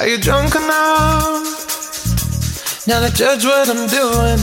Are you drunk enough? Now judge what I'm doing.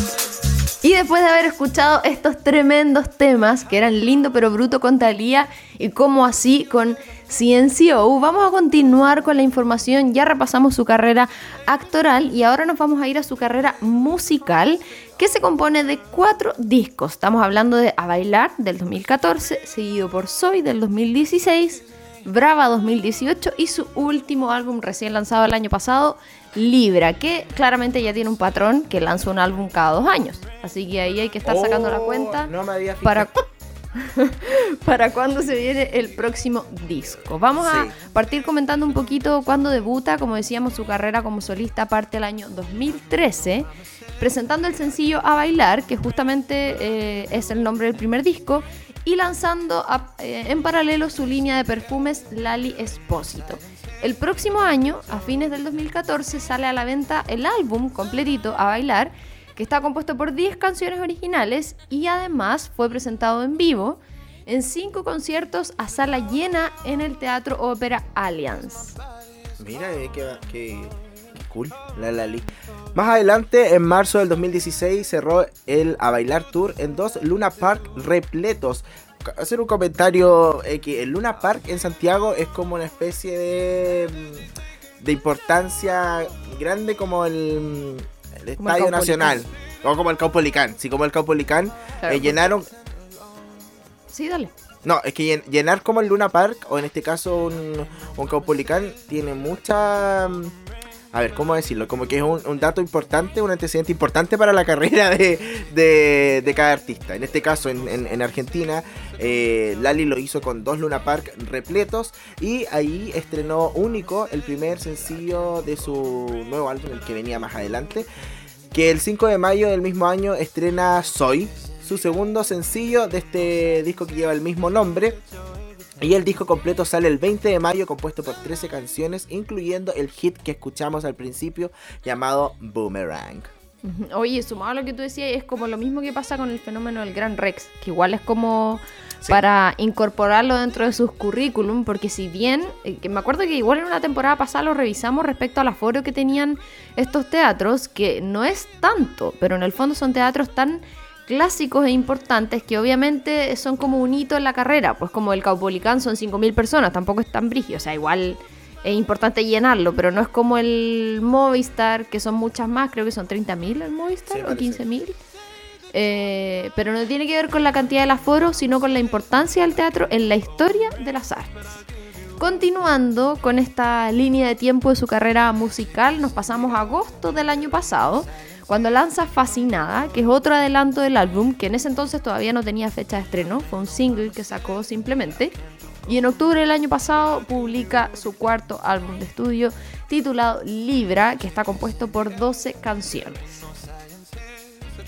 Y después de haber escuchado estos tremendos temas que eran lindo pero bruto con Thalía y como así con CNCO, vamos a continuar con la información. Ya repasamos su carrera actoral y ahora nos vamos a ir a su carrera musical que se compone de cuatro discos. Estamos hablando de A Bailar del 2014, seguido por Soy del 2016, Brava 2018 y su último álbum recién lanzado el año pasado, Libra, que claramente ya tiene un patrón que lanza un álbum cada dos años. Así que ahí hay que estar sacando la Oh, cuenta no me había fijado. para, para cuándo se viene el próximo disco. Vamos Sí. a partir comentando un poquito cuándo debuta. Como decíamos, su carrera como solista parte el año 2013, presentando el sencillo A Bailar, que justamente eh, es el nombre del primer disco, y lanzando eh, en paralelo su línea de perfumes Lali Espósito. El próximo año, a fines del 2014, sale a la venta el álbum completito A Bailar, que está compuesto por 10 canciones originales y además fue presentado en vivo en 5 conciertos a sala llena en el Teatro Ópera Allianz. Mira, eh, qué cool, la Lali. Más adelante, en marzo del 2016, cerró el A Bailar Tour en dos Luna Park repletos. Hacer un comentario, eh, que el Luna Park en Santiago es como una especie de, mm, de importancia grande como el, el Como el Estadio. Nacional. O como el Caupolicán. Sí, como el Caupolicán. Claro, eh, llenaron Sí, dale. no, es que llen- llenar como el Luna Park, o en este caso un, un Caupolicán, tiene mucha... A ver, ¿cómo decirlo? Como que es un, un dato importante, un antecedente importante para la carrera de, de- de cada artista. En este caso, en, en- en Argentina, eh, Lali lo hizo con dos Luna Park repletos y ahí estrenó único el primer sencillo de su nuevo álbum, el que venía más adelante, que el 5 de mayo del mismo año estrena Soy, su segundo sencillo de este disco que lleva el mismo nombre. Y el disco completo sale el 20 de mayo compuesto por 13 canciones, incluyendo el hit que escuchamos al principio llamado Boomerang. Oye, sumado a lo que tú decías, es como lo mismo que pasa con el fenómeno del Gran Rex, que igual es como Sí. para incorporarlo dentro de sus currículum, porque si bien, eh, que me acuerdo que igual en una temporada pasada lo revisamos respecto al aforo que tenían estos teatros, que no es tanto, pero en el fondo son teatros tan clásicos e importantes que obviamente son como un hito en la carrera, pues como el Caupolicán son 5.000 personas, tampoco es tan brígido, o sea, igual es importante llenarlo, pero no es como el Movistar, que son muchas más, creo que son 30.000 el Movistar Sí, o parece. 15.000. Eh, pero no tiene que ver con la cantidad del aforo, sino con la importancia del teatro en la historia de las artes. Continuando con esta línea de tiempo de su carrera musical, nos pasamos a agosto del año pasado, cuando lanza Fascinada, que es otro adelanto del álbum, que en ese entonces todavía no tenía fecha de estreno, fue un single que sacó simplemente. Y en octubre del año pasado publica su cuarto álbum de estudio titulado Libra, que está compuesto por 12 canciones.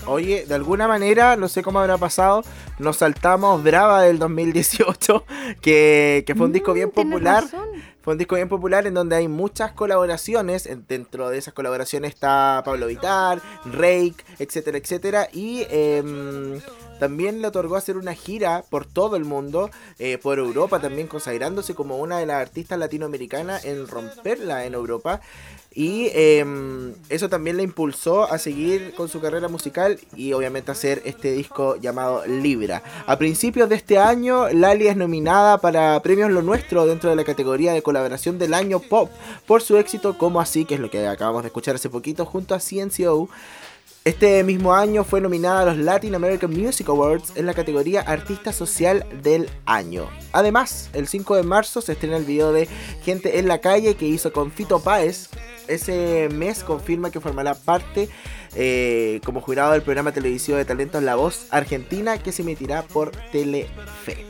Oye, de alguna manera, no sé cómo habrá pasado, nos saltamos Brava del 2018, que, que fue un disco bien Mm, tienes popular. razón. Fue un disco bien popular en donde hay muchas colaboraciones. En- Dentro de esas colaboraciones está Pablo Vitar, Rake, etcétera, etcétera. Y em, también le otorgó hacer una gira por todo el mundo, eh, por Europa, también consagrándose como una de las artistas latinoamericanas en romperla en Europa. Y em, eso también le impulsó a seguir con su carrera musical y obviamente hacer este disco llamado Libra. A principios de este año, Lali es nominada para Premios Lo Nuestro dentro de la categoría de colaboración del año pop por su éxito como así, que es lo que acabamos de escuchar hace poquito junto a CNCO. Este mismo año fue nominada a los Latin American Music Awards en la categoría Artista Social del Año. Además, el 5 de marzo se estrena el video de Gente en la Calle que hizo con Fito Páez. Ese mes confirma que formará parte eh, como jurado del programa televisivo de talentos La Voz Argentina que se emitirá por Telefe.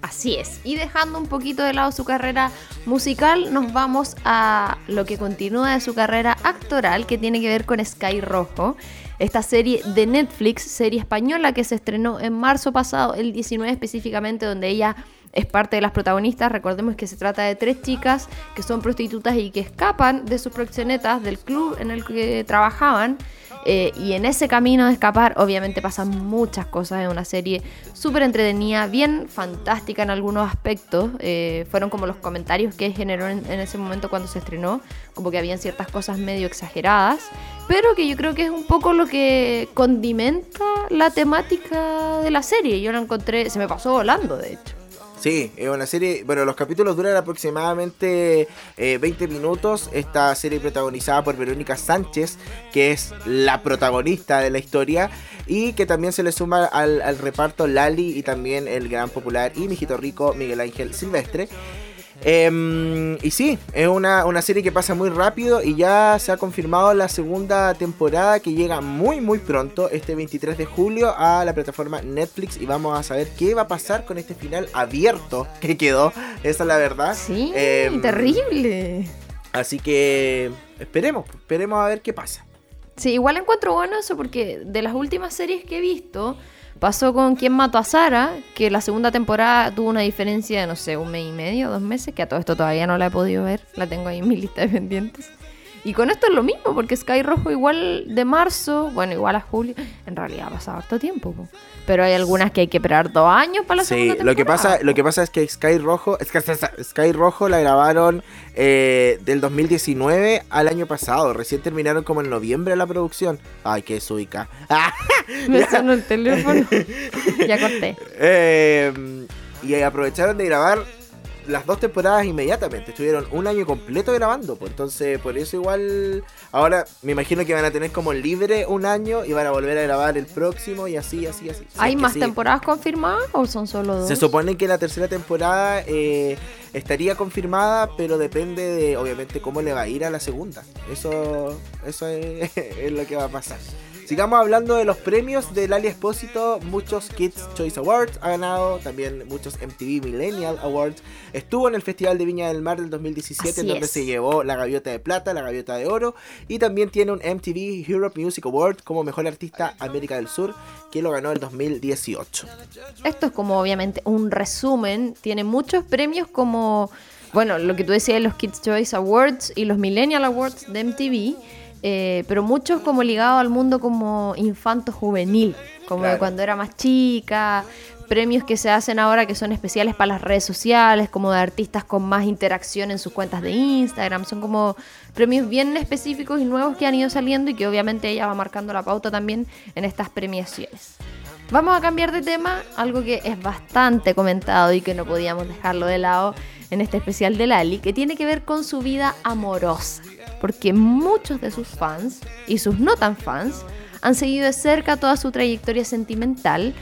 Así es. Y dejando un poquito de lado su carrera musical, nos vamos a lo que continúa de su carrera actoral, que tiene que ver con Sky Rojo. Esta serie de Netflix, serie española que se estrenó en marzo pasado, el 19 específicamente, donde ella es parte de las protagonistas. Recordemos que se trata de tres chicas que son prostitutas y que escapan de sus proxenetas, del club en el que trabajaban. Eh, y en ese camino de escapar, obviamente pasan muchas cosas. Es una serie súper entretenida, bien fantástica en algunos aspectos. Eh, fueron como los comentarios que generó en, en, ese momento cuando se estrenó, como que habían ciertas cosas medio exageradas, pero que yo creo que es un poco lo que condimenta la temática de la serie. Yo la encontré, se me pasó volando, de hecho. Sí, es una serie, bueno, los capítulos duran aproximadamente 20 eh, minutos. Esta serie protagonizada por Verónica Sánchez, que es la protagonista de la historia, y que también se le suma al, al reparto Lali y también el gran popular y mijito rico Miguel Ángel Silvestre. Eh, y sí, es una, una, serie que pasa muy rápido y ya se ha confirmado la segunda temporada que llega muy muy pronto, este 23 de julio, a la plataforma Netflix y vamos a saber qué va a pasar con este final abierto que quedó, esa es la verdad. Sí, eh, terrible. Así que esperemos, esperemos a ver qué pasa. Sí, igual encuentro bueno eso porque de las últimas series que he visto, Pasó con Quien mató a Sara, que la segunda temporada tuvo una diferencia de, no sé, un mes y medio, dos meses, que a todo esto todavía no la he podido ver, la tengo ahí en mi lista de pendientes. Y con esto es lo mismo, porque Sky Rojo igual de marzo, bueno, igual a julio, en realidad ha pasado harto tiempo. Pero hay algunas que hay que esperar dos años para la sí, segunda lo que pasa Lo que pasa es que Sky Rojo, es que Sky Rojo la grabaron eh, del 2019 al año pasado. Recién terminaron como en noviembre la producción. Ay, qué suica. Me sonó el teléfono. ya corté. Eh, y aprovecharon de grabar las dos temporadas inmediatamente. Estuvieron un año completo grabando. Pues entonces, por eso igual. Ahora me imagino que van a tener como libre un año y van a volver a grabar el próximo y así, así, así. ¿Hay más temporadas confirmadas o son solo dos? Se supone que la tercera temporada eh, estaría confirmada, pero depende de, obviamente, cómo le va a ir a la segunda. Eso, eso es, es lo que va a pasar. Sigamos hablando de los premios del Ali Espósito. Muchos Kids Choice Awards ha ganado, también muchos MTV Millennial Awards. Estuvo en el Festival de Viña del Mar del 2017, Así en donde es. se llevó la gaviota de plata, la gaviota de oro. Y también tiene un MTV Europe Music Award como mejor artista América del Sur, que lo ganó el 2018. Esto es como obviamente un resumen. Tiene muchos premios como, bueno, lo que tú decías, los Kids Choice Awards y los Millennial Awards de MTV eh, pero muchos como ligados al mundo como infanto juvenil, como claro. de cuando era más chica, premios que se hacen ahora que son especiales para las redes sociales, como de artistas con más interacción en sus cuentas de Instagram, son como premios bien específicos y nuevos que han ido saliendo y que obviamente ella va marcando la pauta también en estas premiaciones. Vamos a cambiar de tema, algo que es bastante comentado y que no podíamos dejarlo de lado en este especial de Lali, que tiene que ver con su vida amorosa porque muchos de sus fans y sus no tan fans han seguido de cerca toda su trayectoria sentimental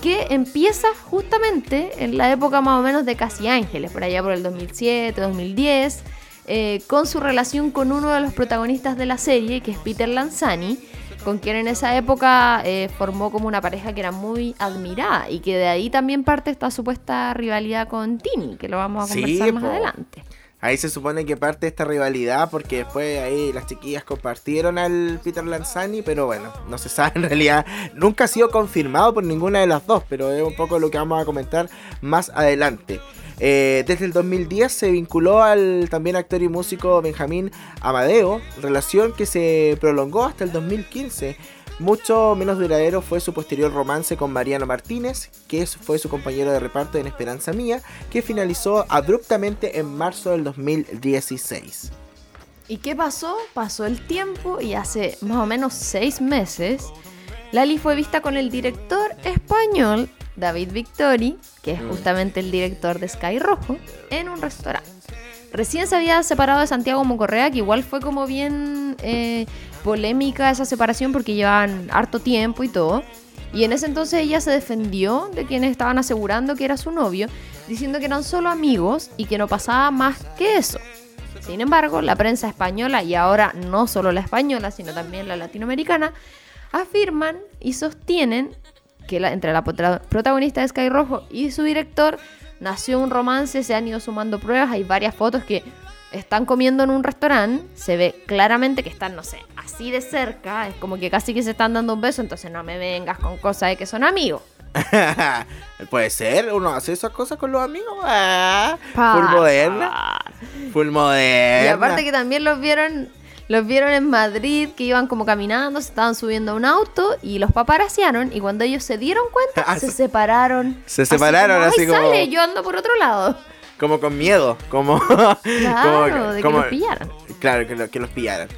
que empieza justamente en la época más o menos de Casi Ángeles, por allá por el 2007, 2010, eh, con su relación con uno de los protagonistas de la serie, que es Peter Lanzani, con quien en esa época eh, formó como una pareja que era muy admirada y que de ahí también parte esta supuesta rivalidad con Tini, que lo vamos a conversar sí, más po. adelante. Ahí se supone que parte esta rivalidad porque después ahí las chiquillas compartieron al Peter Lanzani, pero bueno, no se sabe en realidad. Nunca ha sido confirmado por ninguna de las dos, pero es un poco lo que vamos a comentar más adelante. Eh, desde el 2010 se vinculó al también actor y músico Benjamín Amadeo, relación que se prolongó hasta el 2015 mucho menos duradero fue su posterior romance con Mariano Martínez, que fue su compañero de reparto en Esperanza Mía, que finalizó abruptamente en marzo del 2016. ¿Y qué pasó? Pasó el tiempo y hace más o menos seis meses, Lali fue vista con el director español David Victori, que es justamente el director de Sky Rojo, en un restaurante. Recién se había separado de Santiago Mocorrea, que igual fue como bien eh, polémica esa separación porque llevaban harto tiempo y todo. Y en ese entonces ella se defendió de quienes estaban asegurando que era su novio, diciendo que eran solo amigos y que no pasaba más que eso. Sin embargo, la prensa española, y ahora no solo la española, sino también la latinoamericana, afirman y sostienen que la, entre la protagonista de Sky Rojo y su director nació un romance, se han ido sumando pruebas, hay varias fotos que están comiendo en un restaurante, se ve claramente que están, no sé, así de cerca, es como que casi que se están dando un beso, entonces no me vengas con cosas de que son amigos. Puede ser, uno hace esas cosas con los amigos. Ah, full moderna. Full moderna. Y aparte que también los vieron Los vieron en Madrid que iban como caminando, se estaban subiendo a un auto y los paparaciaron y cuando ellos se dieron cuenta Ah, se se- separaron. se separaron, como, así "Ay, como- sale, yo ando por otro lado. Como con miedo, como... Claro, como- de que como- los pillaran. Claro, que, lo- que los pillaran.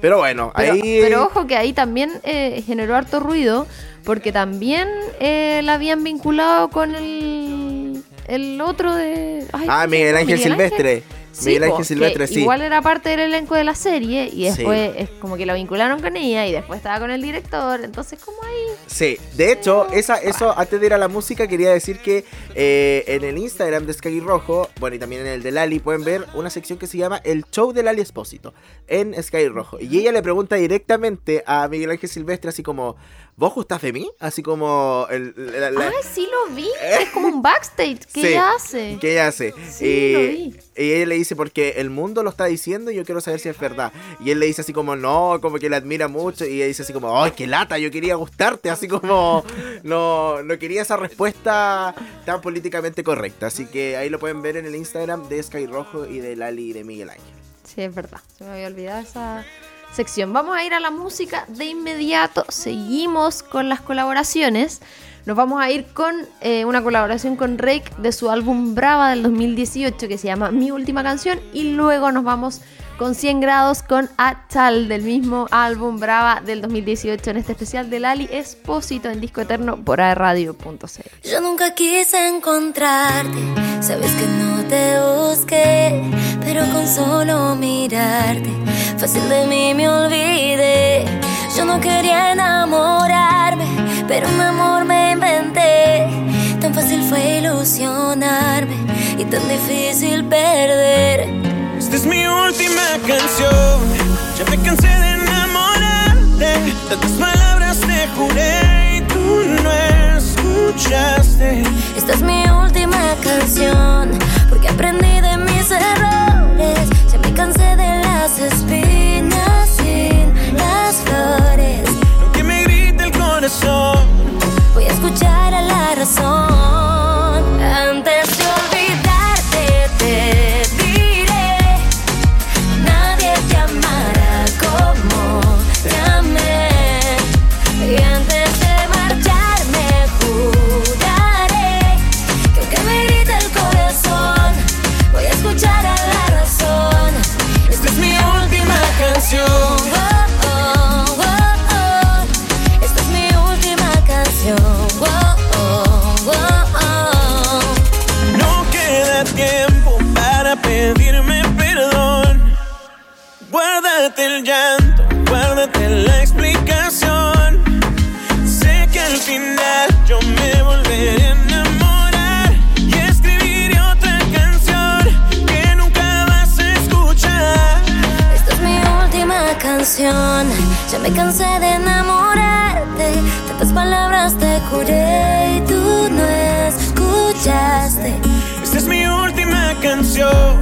Pero bueno, Pero, ahí... pero ojo que ahí también eh, generó harto ruido porque también eh, la habían vinculado con el, el otro de... ay, Ah, ¿cómo se Miguel? Ángel Silvestre. Sí, Miguel Ángel Silvestre, sí. Igual era parte del elenco de la serie y Sí. después es como que lo vincularon con ella y después estaba con el director, entonces como ahí... Sí, de hecho, esa, eso antes de ir a la música quería decir que eh, en el Instagram de Sky Rojo, bueno y también en el de Lali, pueden ver una sección que se llama El Show de Lali Espósito en Sky Rojo. Y ella le pregunta directamente a Miguel Ángel Silvestre así como, ¿vos gustás de mí? Así como... El, la- la- Ay, sí lo vi, es como un backstage que Sí, ella hace. ¿Qué ella hace? Sí, y, lo vi. y ella le dice, porque el mundo lo está diciendo y yo quiero saber si es verdad. Y él le dice así como, no, como que la admira mucho. Y ella dice así como, ay, qué lata, yo quería gustarte. Así como, no, no quería esa respuesta tan políticamente correcta. Así que ahí lo pueden ver en el Instagram de Sky Rojo y de Lali y de Miguel Ángel. Sí, es verdad. Se me había olvidado esa sección. Vamos a ir a la música de inmediato. Seguimos con las colaboraciones. Nos vamos a ir con eh, una colaboración con Rake de su álbum Brava del 2018 que se llama Mi Última Canción. Y luego nos vamos con 100 grados con Atal del mismo álbum Brava del 2018 en este especial de Lali Espósito en Disco Eterno por aerradio.cl. Yo nunca quise encontrarte, sabes que no te busqué, pero con solo mirarte, fácil de mí me olvidé. Yo no quería enamorarme, pero un amor me inventé. Tan fácil fue ilusionarme y tan difícil perder. Esta es mi última canción. Ya me cansé de enamorarte. Tantas palabras te juré y tú no escuchaste. Esta es mi última canción, porque aprendí de mis errores. Ya me cansé de las espinas sin las flores. Aunque me grite el corazón. Voy a escuchar a la razón. Guárdate el llanto, guárdate la explicación. Sé que al final yo me volveré a enamorar y escribiré otra canción que nunca vas a escuchar. Esta es mi última canción. Ya me cansé de enamorarte. Tantas palabras te juré y tú no escuchaste. Esta es mi última canción,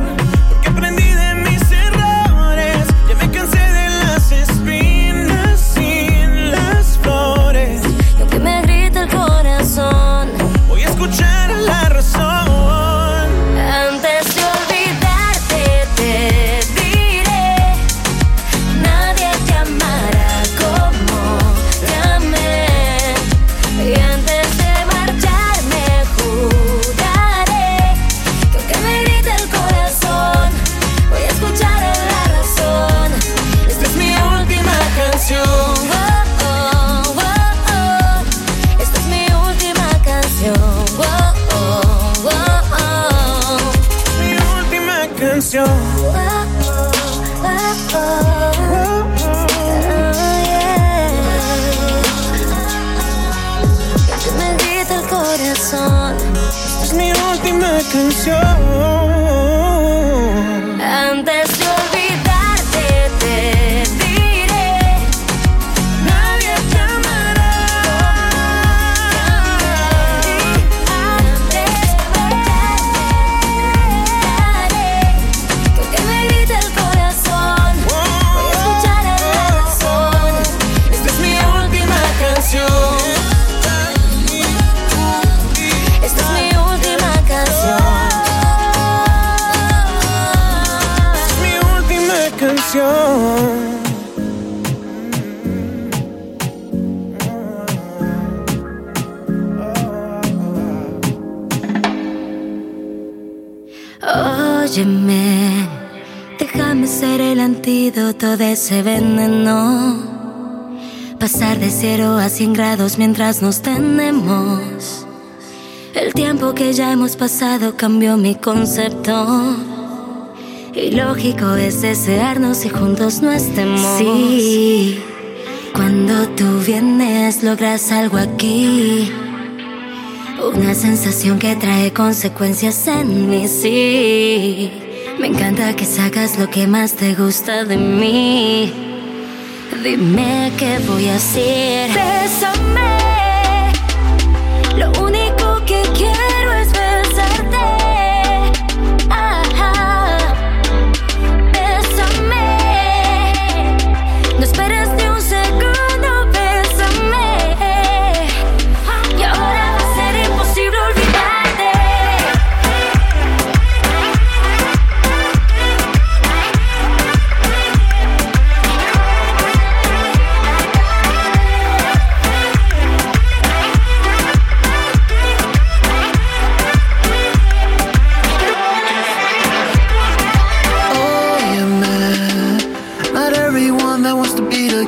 de ese veneno. Pasar de cero a 100 grados mientras nos tenemos. El tiempo que ya hemos pasado cambió mi concepto. Y lógico es desearnos y juntos no estemos. Sí, cuando tú vienes logras algo aquí. Una sensación que trae consecuencias en mí, sí. Me encanta que sacas lo que más te gusta de mí. Dime qué voy a hacer. Bésame.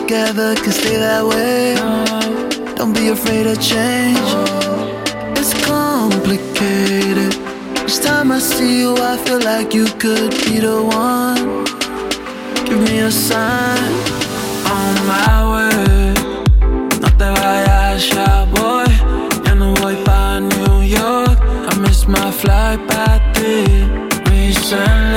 Together can stay that way. Don't be afraid of change. It's complicated. Each time I see you, I feel like you could be the one. Give me a sign on my way. No te vayas ya, boy. Ya no voy pa' New York. I missed my flight back there recently.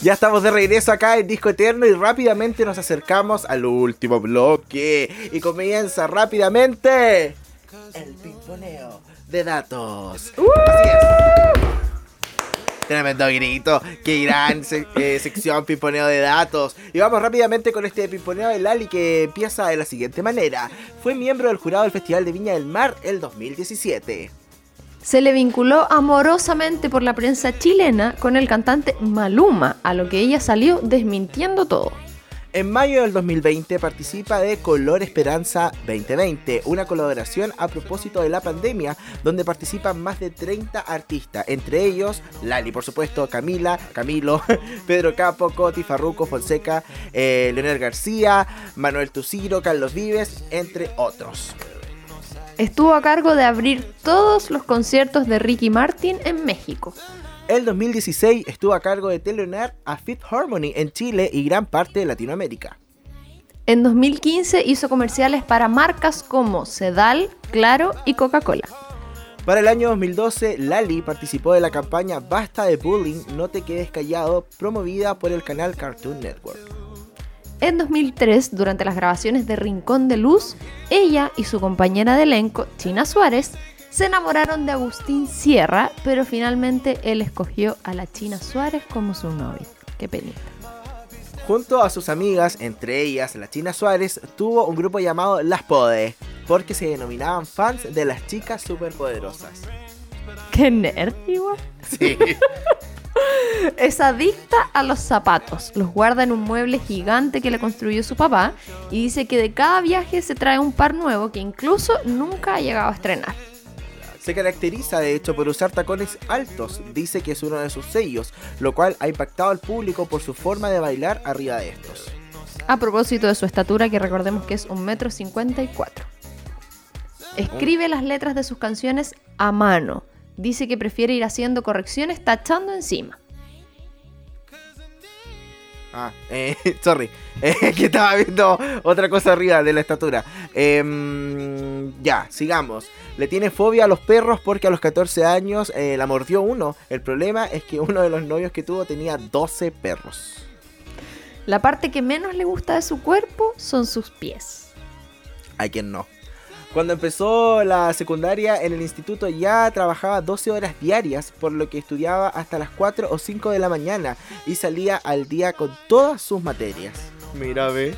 Ya estamos de regreso acá en Disco Eterno y rápidamente nos acercamos al último bloque. Y comienza rápidamente el pimponeo de datos. Así es. Tremendo grito. Qué gran se- eh, sección pimponeo de datos. Y vamos rápidamente con este pimponeo de Lali que empieza de la siguiente manera. Fue miembro del jurado del Festival de Viña del Mar el 2017. Se le vinculó amorosamente por la prensa chilena con el cantante Maluma, a lo que ella salió desmintiendo todo. En mayo del 2020 participa de Color Esperanza 2020, una colaboración a propósito de la pandemia, donde participan más de 30 artistas, entre ellos Lali, por supuesto, Camila, Camilo, Pedro Capo, Coti, Farruco, Fonseca, eh, Leonel García, Manuel Tuciro, Carlos Vives, entre otros. Estuvo a cargo de abrir todos los conciertos de Ricky Martin en México. El 2016 estuvo a cargo de telonear a Fit Harmony en Chile y gran parte de Latinoamérica. En 2015 hizo comerciales para marcas como Sedal, Claro y Coca-Cola. Para el año 2012, Lali participó de la campaña Basta de Bullying, No te quedes callado, promovida por el canal Cartoon Network. En 2003, durante las grabaciones de Rincón de Luz, ella y su compañera de elenco, China Suárez, se enamoraron de Agustín Sierra, pero finalmente él escogió a la China Suárez como su novia. Qué penita. Junto a sus amigas, entre ellas la China Suárez, tuvo un grupo llamado Las Pode, porque se denominaban fans de las chicas superpoderosas. Qué nerd, igual. Sí. Es adicta a los zapatos. Los guarda en un mueble gigante que le construyó su papá y dice que de cada viaje se trae un par nuevo que incluso nunca ha llegado a estrenar. Se caracteriza de hecho por usar tacones altos, dice que es uno de sus sellos, lo cual ha impactado al público por su forma de bailar arriba de estos. A propósito de su estatura, que recordemos que es un metro cincuenta y cuatro. Escribe las letras de sus canciones a mano. Dice que prefiere ir haciendo correcciones tachando encima. Ah, eh, sorry, eh, que estaba viendo otra cosa arriba de la estatura. Em, ya, sigamos. Le tiene fobia a los perros porque a los 14 años eh, la mordió uno. El problema es que uno de los novios que tuvo tenía 12 perros. La parte que menos le gusta de su cuerpo son sus pies. Hay quien no. Cuando empezó la secundaria en el instituto ya trabajaba 12 horas diarias, por lo que estudiaba hasta las 4 o 5 de la mañana y salía al día con todas sus materias. Mira, ve.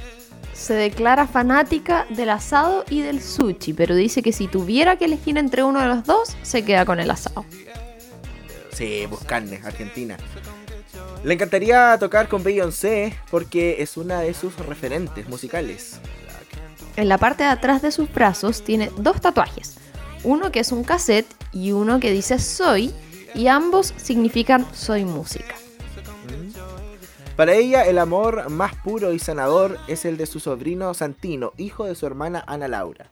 Se declara fanática del asado y del sushi, pero dice que si tuviera que elegir entre uno de los dos, se queda con el asado. Sí, pues carne, Argentina. Le encantaría tocar con Beyoncé porque es una de sus referentes musicales. En la parte de atrás de sus brazos tiene dos tatuajes. Uno que es un cassette y uno que dice soy, y ambos significan soy música. Para ella, el amor más puro y sanador es el de su sobrino Santino, hijo de su hermana Ana Laura.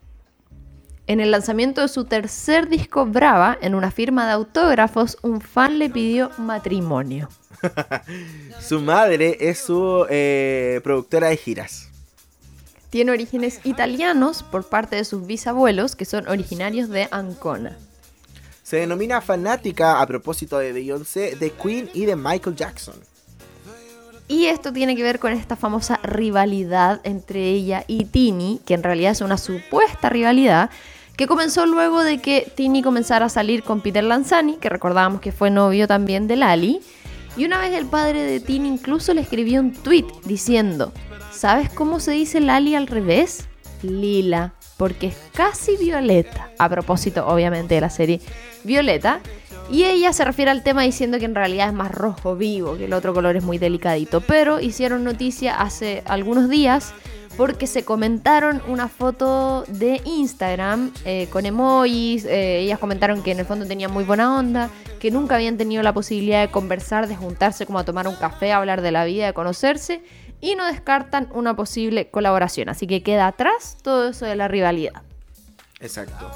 En el lanzamiento de su tercer disco Brava, en una firma de autógrafos, un fan le pidió matrimonio. Su madre es su eh, productora de giras. Tiene orígenes italianos por parte de sus bisabuelos, que son originarios de Ancona. Se denomina fanática a propósito de Beyoncé, de Queen y de Michael Jackson. Y esto tiene que ver con esta famosa rivalidad entre ella y Tini, que en realidad es una supuesta rivalidad, que comenzó luego de que Tini comenzara a salir con Peter Lanzani, que recordábamos que fue novio también de Lali. Y una vez el padre de Tini incluso le escribió un tweet diciendo, ¿sabes cómo se dice Lali al revés? Lila, porque es casi violeta. A propósito, obviamente, de la serie Violeta. Y ella se refiere al tema diciendo que en realidad es más rojo vivo, que el otro color es muy delicadito. Pero hicieron noticia hace algunos días porque se comentaron una foto de Instagram eh, con emojis. eh, ellas comentaron que en el fondo tenían muy buena onda, que nunca habían tenido la posibilidad de conversar, de juntarse como a tomar un café, a hablar de la vida, de conocerse. Y no descartan una posible colaboración. Así que queda atrás todo eso de la rivalidad. Exacto.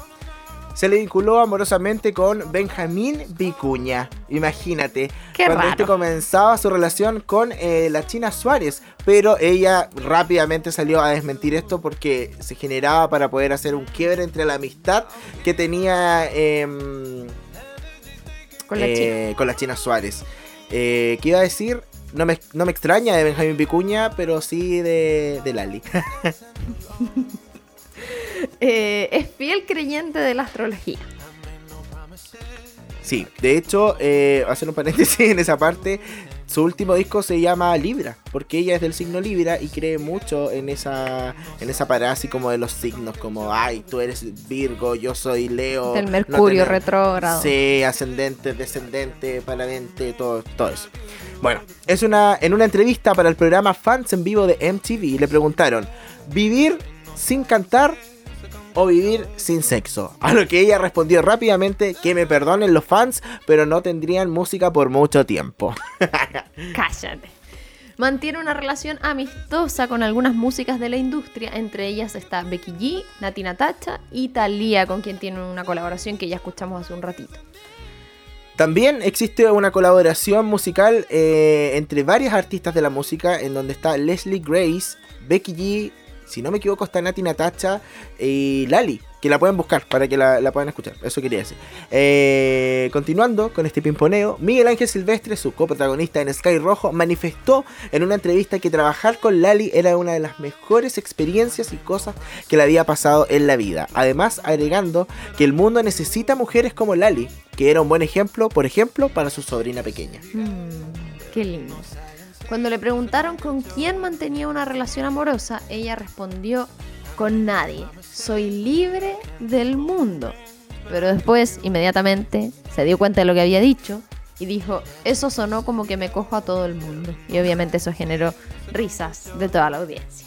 Se le vinculó amorosamente con Benjamín Vicuña. Imagínate. Qué cuando raro. este comenzaba su relación con eh, la China Suárez. Pero ella rápidamente salió a desmentir esto porque se generaba para poder hacer un quiebre entre la amistad que tenía em, Con la eh, con la China Suárez. Eh, ¿Qué iba a decir? No me, no me extraña de Benjamín Vicuña, pero sí de, de Lali. Eh, es fiel creyente de la astrología. Sí, de hecho, eh, hacer un paréntesis en esa parte, su último disco se llama Libra, porque ella es del signo Libra y cree mucho en esa en esa parada así como de los signos, como, ay, tú eres Virgo, yo soy Leo. Del no Mercurio tener- retrógrado. Sí, ascendente, descendente, paradente, todo, todo eso. Bueno, es una, en una entrevista para el programa Fans en Vivo de MTV le preguntaron, ¿vivir sin cantar o vivir sin sexo? A lo que ella respondió rápidamente que me perdonen los fans, pero no tendrían música por mucho tiempo. Cállate. Mantiene una relación amistosa con algunas músicas de la industria, entre ellas está Becky G, Nati Natacha y Thalía, con quien tiene una colaboración que ya escuchamos hace un ratito. También existe una colaboración musical eh, entre varias artistas de la música, en donde está Leslie Grace, Becky G, si no me equivoco está Nati Natacha y Lali, que la pueden buscar para que la, la puedan escuchar, eso quería decir. Eh, continuando con este pimponeo, Miguel Ángel Silvestre, su coprotagonista en Sky Rojo, manifestó en una entrevista que trabajar con Lali era una de las mejores experiencias y cosas que le había pasado en la vida. Además, agregando que el mundo necesita mujeres como Lali, que era un buen ejemplo, por ejemplo, para su sobrina pequeña. Mm, qué lindo. Cuando le preguntaron con quién mantenía una relación amorosa, ella respondió con nadie. Soy libre del mundo. Pero después, inmediatamente, se dio cuenta de lo que había dicho y dijo, eso sonó como que me cojo a todo el mundo. Y obviamente eso generó risas de toda la audiencia.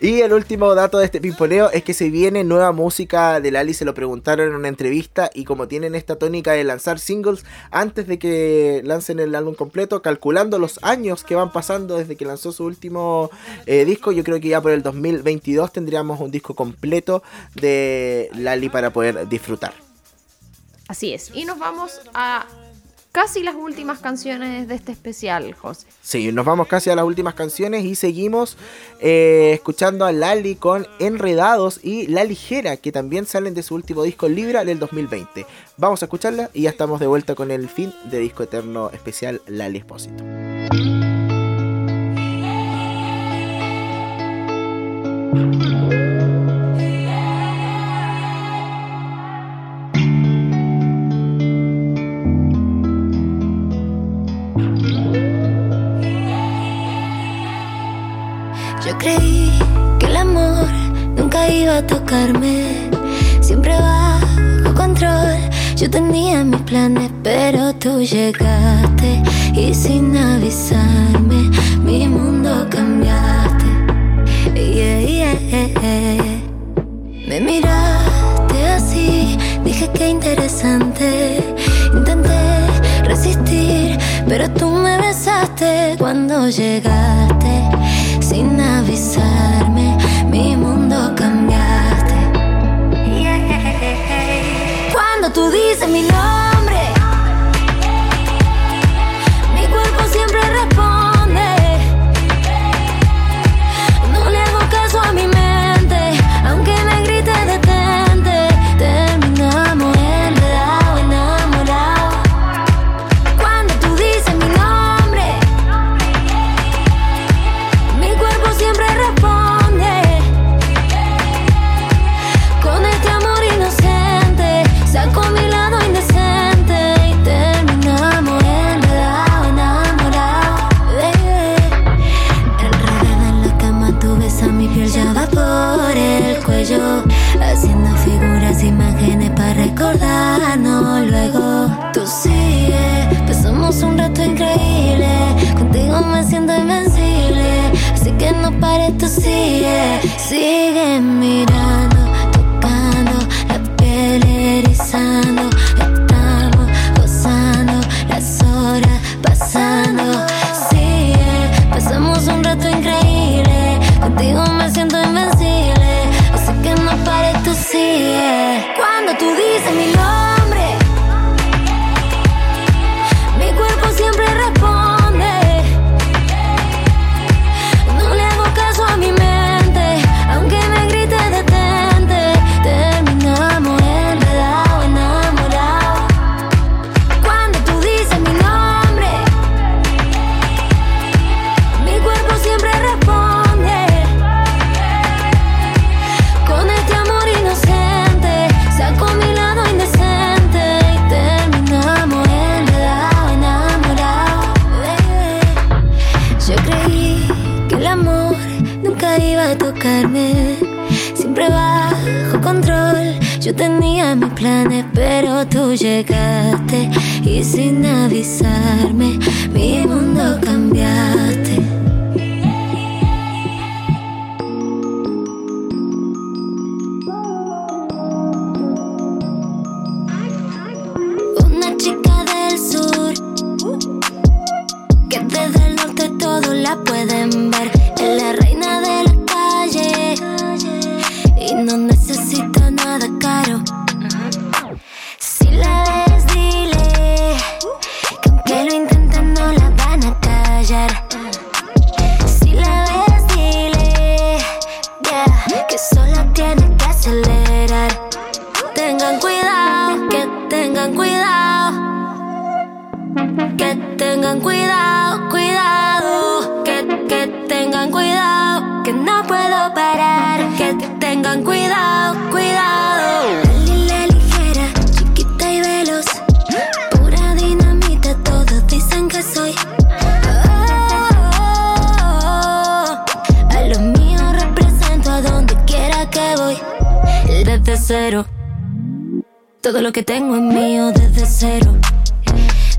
Y el último dato de este pimponeo es que se viene nueva música de Lali, se lo preguntaron en una entrevista y como tienen esta tónica de lanzar singles antes de que lancen el álbum completo, calculando los años que van pasando desde que lanzó su último eh, disco, yo creo que ya por el 2022 tendríamos un disco completo de Lali para poder disfrutar. Así es. Y nos vamos a casi las últimas canciones de este especial, José. Sí, nos vamos casi a las últimas canciones y seguimos eh, escuchando a Lali con Enredados y La Ligera, que también salen de su último disco Libra del 2020. Vamos a escucharla y ya estamos de vuelta con el fin de Disco Eterno especial Lali Espósito. iba a tocarme, siempre bajo control. Yo tenía mis planes, pero tú llegaste y sin avisarme mi mundo cambiaste. Yeah. Me miraste así, dije que interesante. Intenté resistir, pero tú me besaste cuando llegaste sin avisarme, mundo cambiaste.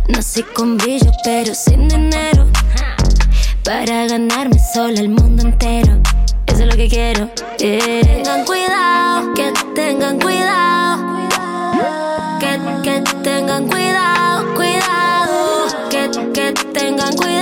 Nací con brillo, pero sin dinero. Para ganarme sola el mundo entero. Eso es lo que quiero. Tengan cuidado, que tengan cuidado. Que, que tengan cuidado, cuidado. Que, que tengan cuidado,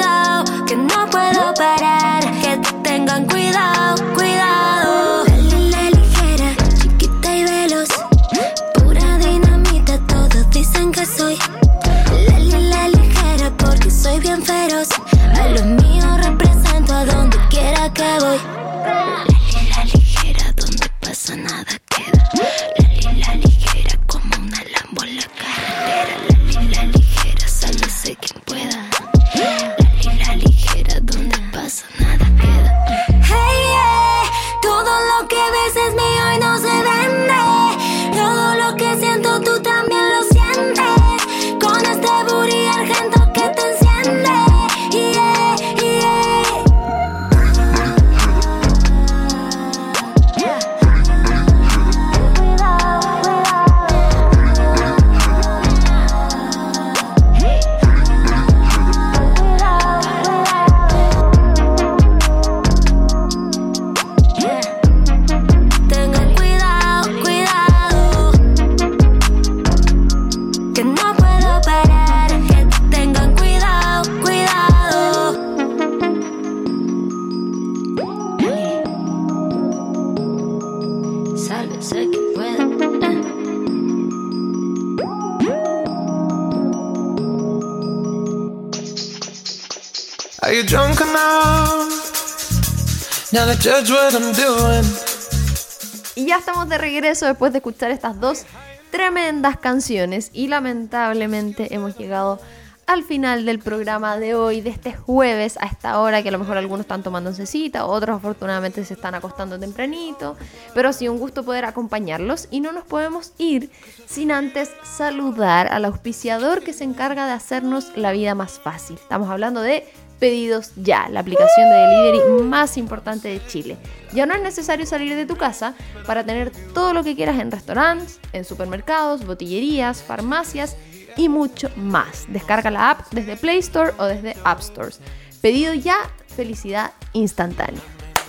Y ya estamos de regreso después de escuchar estas dos tremendas canciones. Y lamentablemente hemos llegado al final del programa de hoy, de este jueves a esta hora que a lo mejor algunos están tomando oncecita, otros afortunadamente se están acostando tempranito, pero sido un gusto poder acompañarlos y no nos podemos ir sin antes saludar al auspiciador que se encarga de hacernos la vida más fácil. Estamos hablando de Pedidos Ya, la aplicación de delivery más importante de Chile. Ya no es necesario salir de tu casa para tener todo lo que quieras en restaurantes, en supermercados, botillerías, farmacias y mucho más. Descarga la app desde Play Store o desde App Stores. Pedido ya, felicidad instantánea.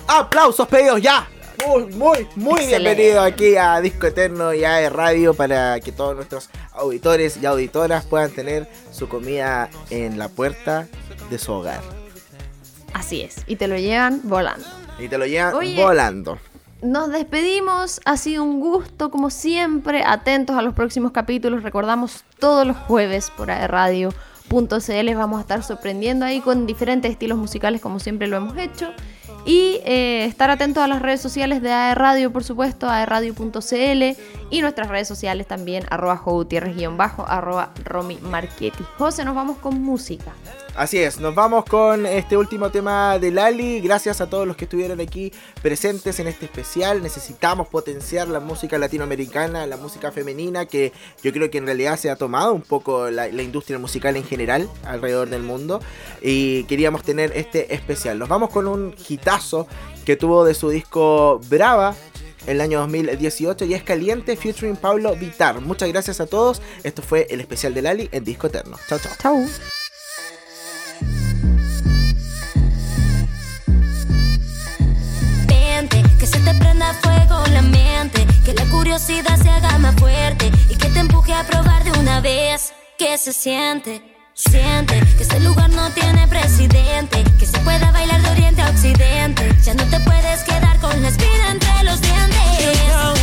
¡Aplausos pedidos ya! Muy, muy, muy Excelente. bienvenido aquí a Disco Eterno y a Radio para que todos nuestros auditores y auditoras puedan tener su comida en la puerta de su hogar. Así es, y te lo llevan volando. Y te lo llevan Oye. volando. Nos despedimos, ha sido un gusto como siempre, atentos a los próximos capítulos, recordamos todos los jueves por radio.cl, vamos a estar sorprendiendo ahí con diferentes estilos musicales como siempre lo hemos hecho. Y eh, estar atentos a las redes sociales de AE Radio, por supuesto, aeradio.cl y nuestras redes sociales también, arroba bajo arroba Romy Marchetti. José, nos vamos con música. Así es, nos vamos con este último tema de Lali. Gracias a todos los que estuvieron aquí presentes en este especial. Necesitamos potenciar la música latinoamericana, la música femenina, que yo creo que en realidad se ha tomado un poco la, industria musical en general alrededor del mundo. Y queríamos tener este especial. Nos vamos con un hitazo que tuvo de su disco Brava. El año 2018 y es Caliente featuring Pablo Vitar. Muchas gracias a todos. Esto fue el especial de Lali en Disco Eterno. Chao, chao. Chau. Que se te prenda fuego la mente, que la curiosidad se haga más fuerte y que te empuje a probar de una vez que se siente. Siente que este lugar no tiene presidente, que se pueda bailar de oriente a occidente. Ya no te puedes quedar con la espina entre los dientes.